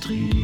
industrie.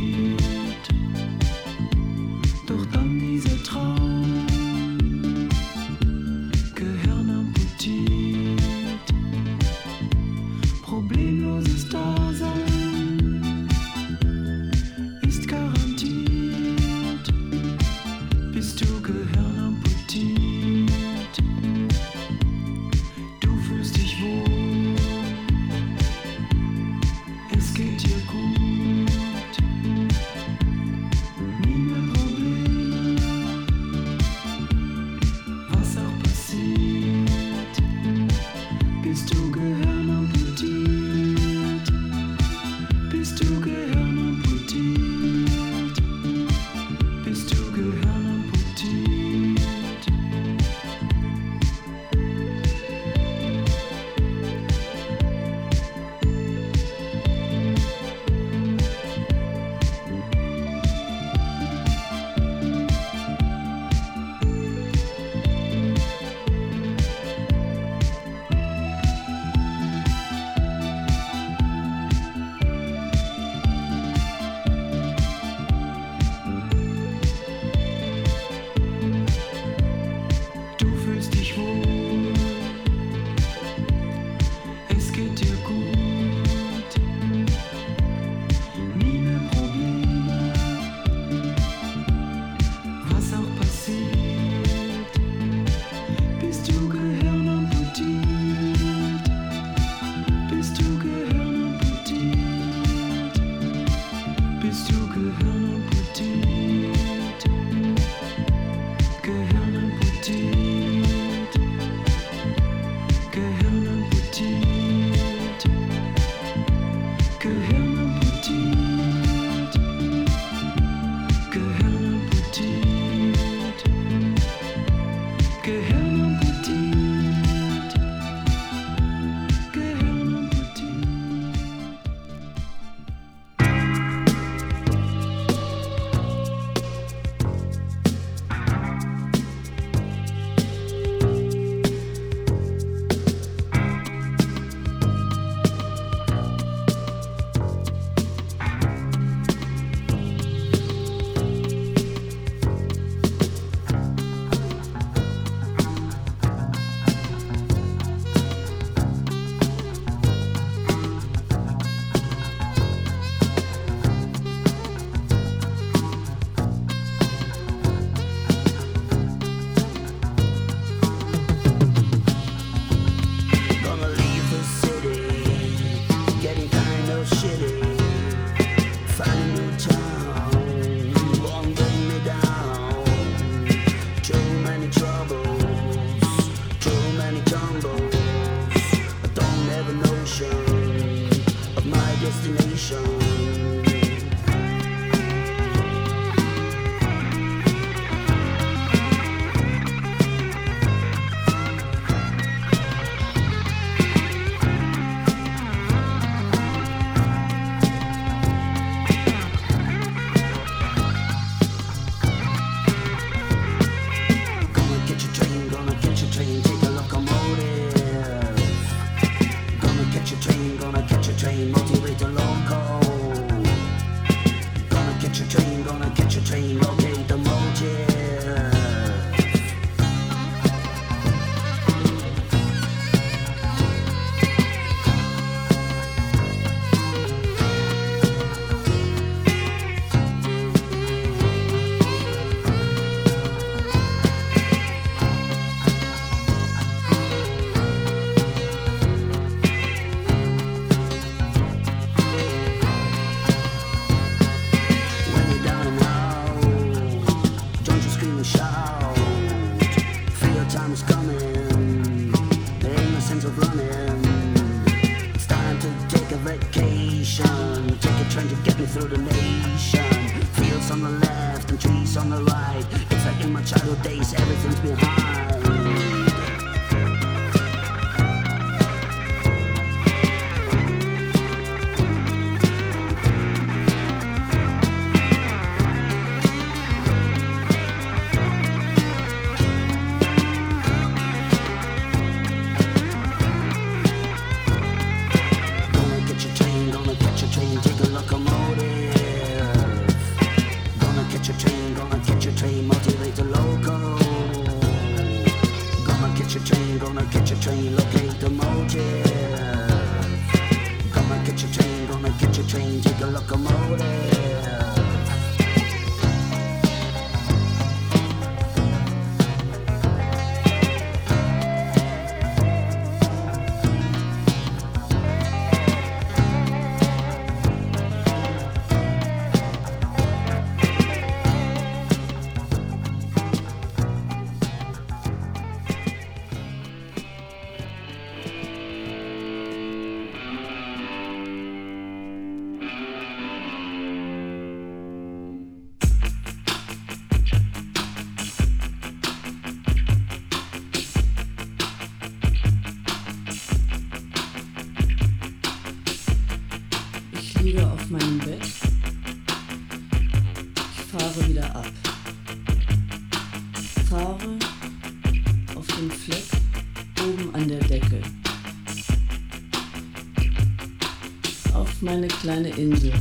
Kleine Insel.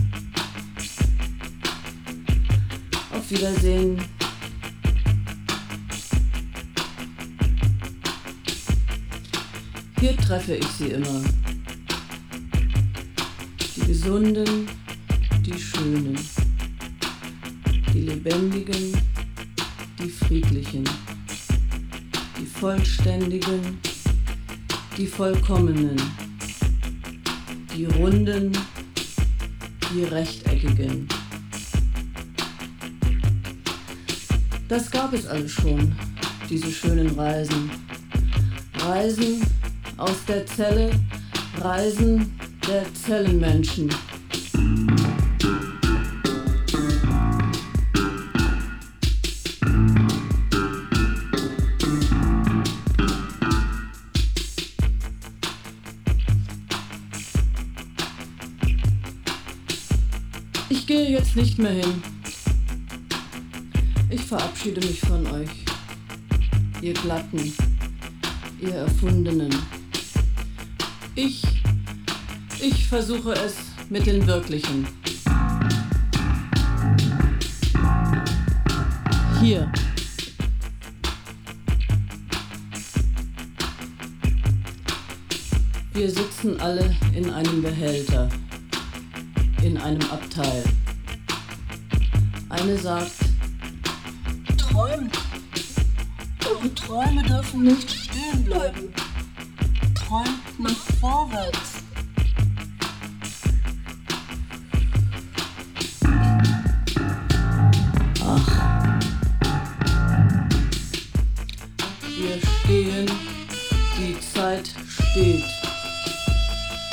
Auf Wiedersehen. Hier treffe ich sie immer. Die Gesunden, die Schönen, die Lebendigen, die Friedlichen, die Vollständigen, die Vollkommenen, die Runden, Rechteckigen. Das gab es alles schon, diese schönen Reisen. Reisen aus der Zelle, Reisen der Zellenmenschen. Nicht mehr hin. Ich verabschiede mich von euch, ihr Glatten, ihr Erfundenen. Ich ich versuche es mit den Wirklichen. Hier. Wir sitzen alle in einem Behälter, in einem Abteil. Eine sagt, Träumt. Eure Träume dürfen nicht stehen bleiben. Träumt nach vorwärts. Wir stehen, die Zeit steht.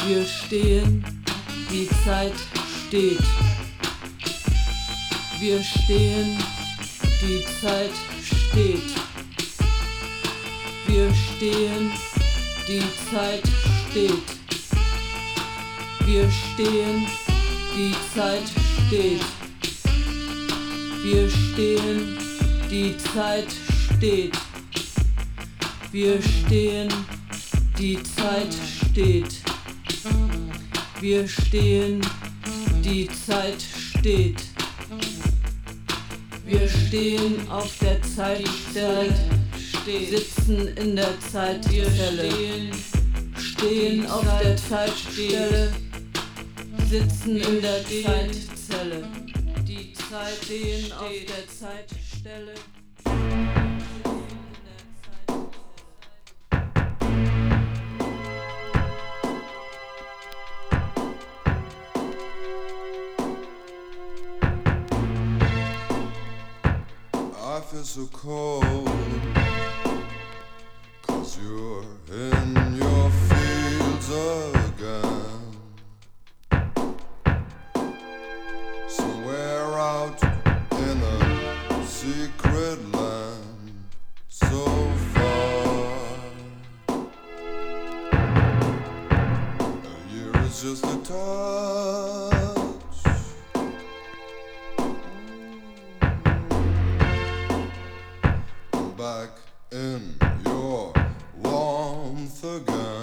Wir stehen, die Zeit steht. Wir stehen, die Zeit steht. Wir stehen, die Zeit steht. Wir stehen, die Zeit steht. Wir stehen, die Zeit steht. Wir stehen, die Zeit steht. Wir stehen, die Zeit steht. Stehen auf der Zeitstelle, sitzen in der Zeitzelle. Stehen auf der Zeitstelle, sitzen in der Zeitzelle. Die Zeit stehen auf der Zeitstelle. So cold. back in your warmth again.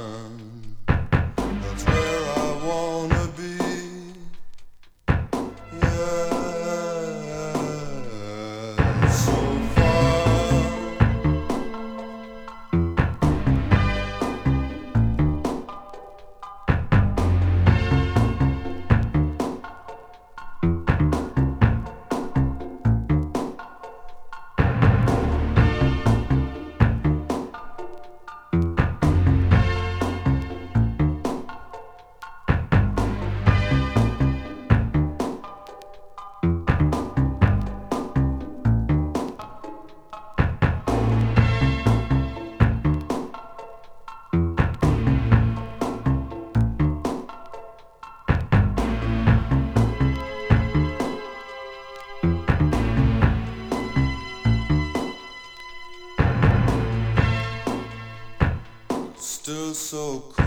So cold.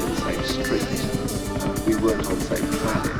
the same street. We weren't on the same planet.